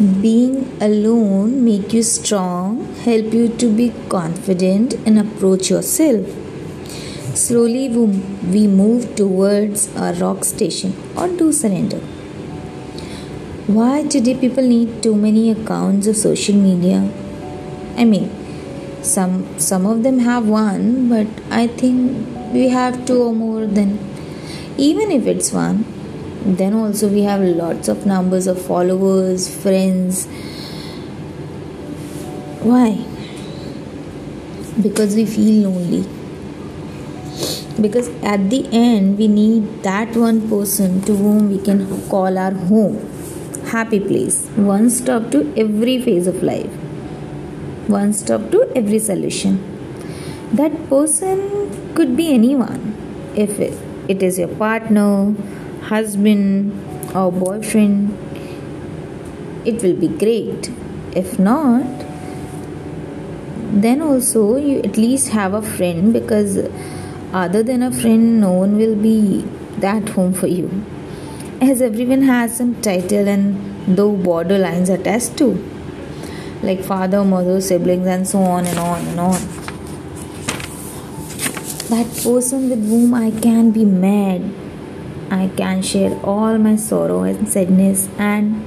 being alone make you strong help you to be confident and approach yourself. Slowly we move towards a rock station or to surrender. Why today people need too many accounts of social media? I mean some some of them have one but i think we have two or more than even if it's one then also we have lots of numbers of followers friends. Why? Because we feel lonely. Because at the end we need that one person to whom we can call our home. Happy place. One stop to every phase of life. One stop to every solution. That person could be anyone. If it, is your partner husband or boyfriend, it will be great. If not, then also you at least have a friend because other than a friend, no one will be that home for you. As everyone has some title and though borderlines attached to, like father, mother, siblings, and so on and on and on. That person with whom I can be mad I can share all my sorrow and sadness, and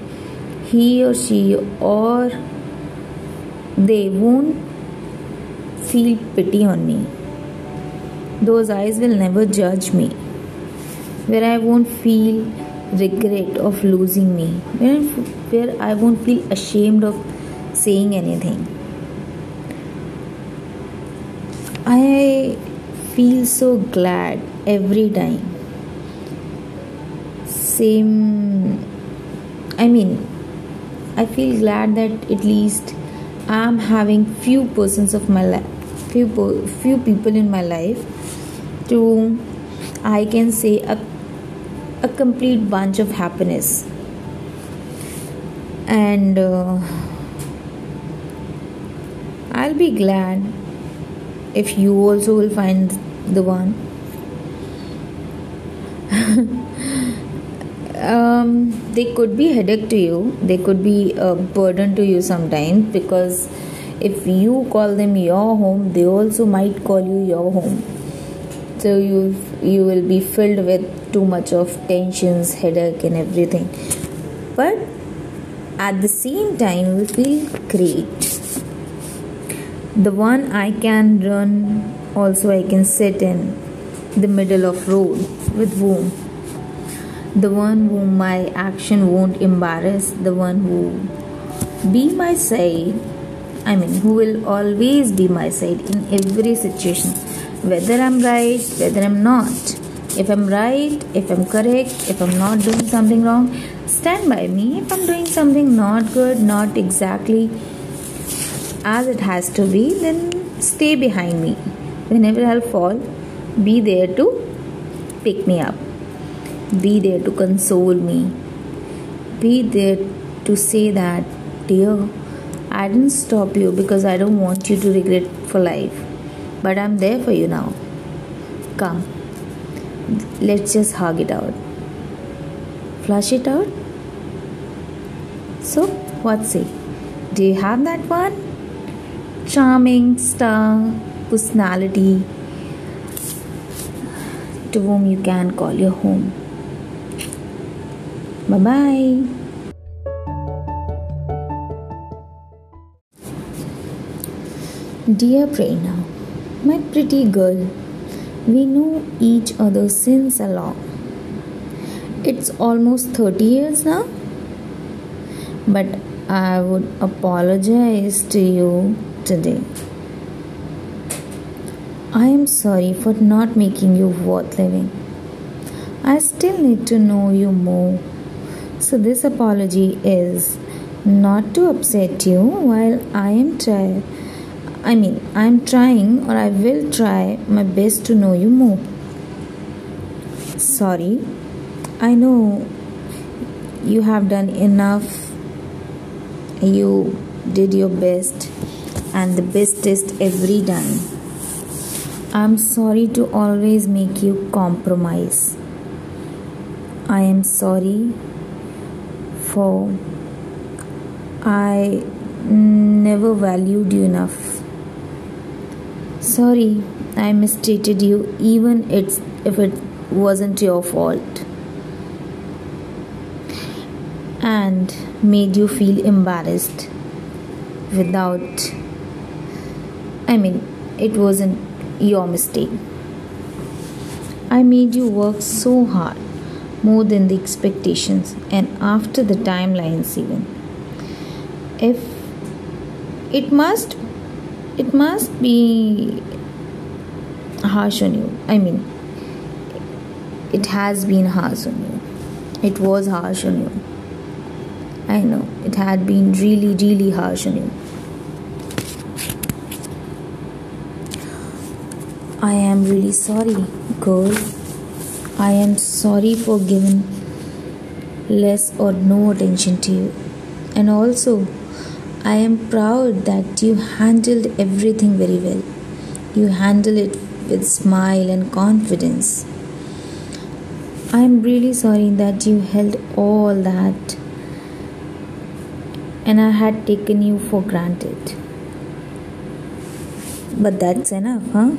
he or she or they won't feel pity on me. Those eyes will never judge me, where I won't feel regret of losing me, where, I won't feel ashamed of saying anything. I feel so glad every time same i mean i feel glad that at least i'm having few persons of my life few few people in my life to i can say a, a complete bunch of happiness. And uh, i'll be glad if you also will find the one um, they could be headache to you. They could be a burden to you sometimes because if you call them your home they also might call you your home. So you you will be filled with too much of tensions headache and everything. But at the same time will feel great. The one i can run also i can sit in the middle of road with whom the one whom my action won't embarrass, the one who be my side, I mean, who will always be my side in every situation, whether I'm right, whether I'm not. If I'm right, if I'm correct, if I'm not doing something wrong, stand by me. If I'm doing something not good, not exactly as it has to be, then stay behind me. Whenever I'll fall, be there to pick me up. Be there to console me. Be there to say that, dear, I didn't stop you because I don't want you to regret for life. But I'm there for you now. Come, let's just hug it out. Flush it out. So, what say? Do you have that one? Charming star personality to whom you can call your home. Bye bye. Dear Prerna, my pretty girl, we know each other since a long. It's almost 30 years now. But I would apologize to you today. I am sorry for not making you worth living. I still need to know you more so, this apology is not to upset you while I am trying. I mean, I am trying or I will try my best to know you more. Sorry, I know you have done enough. You did your best and the bestest every time. I'm sorry to always make you compromise. I am sorry for I never valued you enough. Sorry, I mistreated you even it's, if it wasn't your fault. And made you feel embarrassed without. I mean, it wasn't your mistake. I made you work so hard, more than the expectations, and after the timelines, even. If it must it must be harsh on you. I mean, it has been harsh on you. It was harsh on you. I know it had been really, really harsh on you. I am really sorry, girl. I am sorry for giving less or no attention to you. And also, I am proud that you handled everything very well. You handle it with smile and confidence. I am really sorry that you held all that and I had taken you for granted. But that's enough, huh?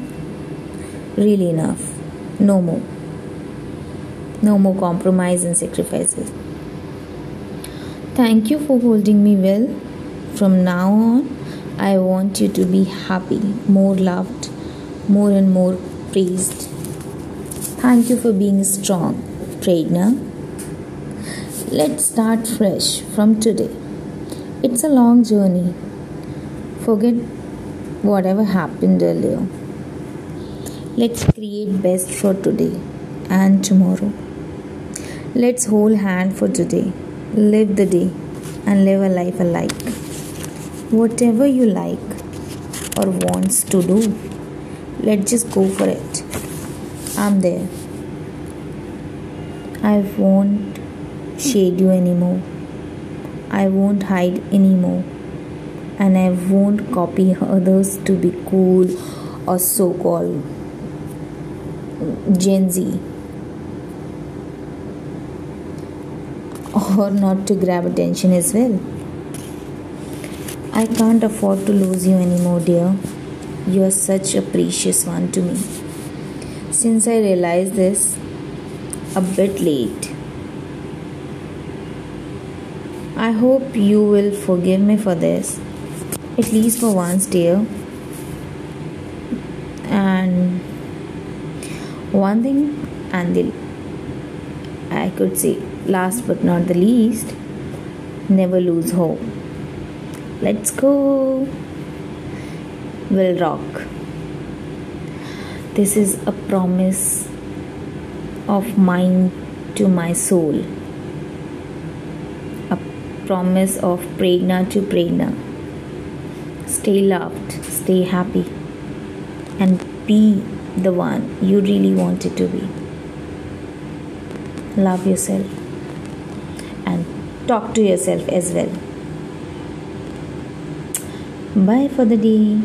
Really enough. No more. No more compromise and sacrifices. Thank you for holding me well from now on, I want you to be happy, more loved, more and more praised. Thank you for being strong, Prerna. Let's start fresh from today. It's a long journey. Forget whatever happened earlier. Let's create best for today and tomorrow. Let's hold hand for today, live the day, and live a life alike. Whatever you like or wants to do let's just go for it. I'm there. I won't shade you anymore. I won't hide anymore. And i won't copy others to be cool or so called gen z or not to grab attention as well I can't afford to lose you anymore, dear. You are such a precious one to me. Since I realized this a bit late, I hope you will forgive me for this, at least for once, dear. And one thing, and I could say last but not the least, never lose hope. Let's go. We'll rock. This is a promise of mine to my soul. A promise of Prerna to Prerna. Stay loved, stay happy, and be the one you really wanted to be. Love yourself and talk to yourself as well. Bye for the day.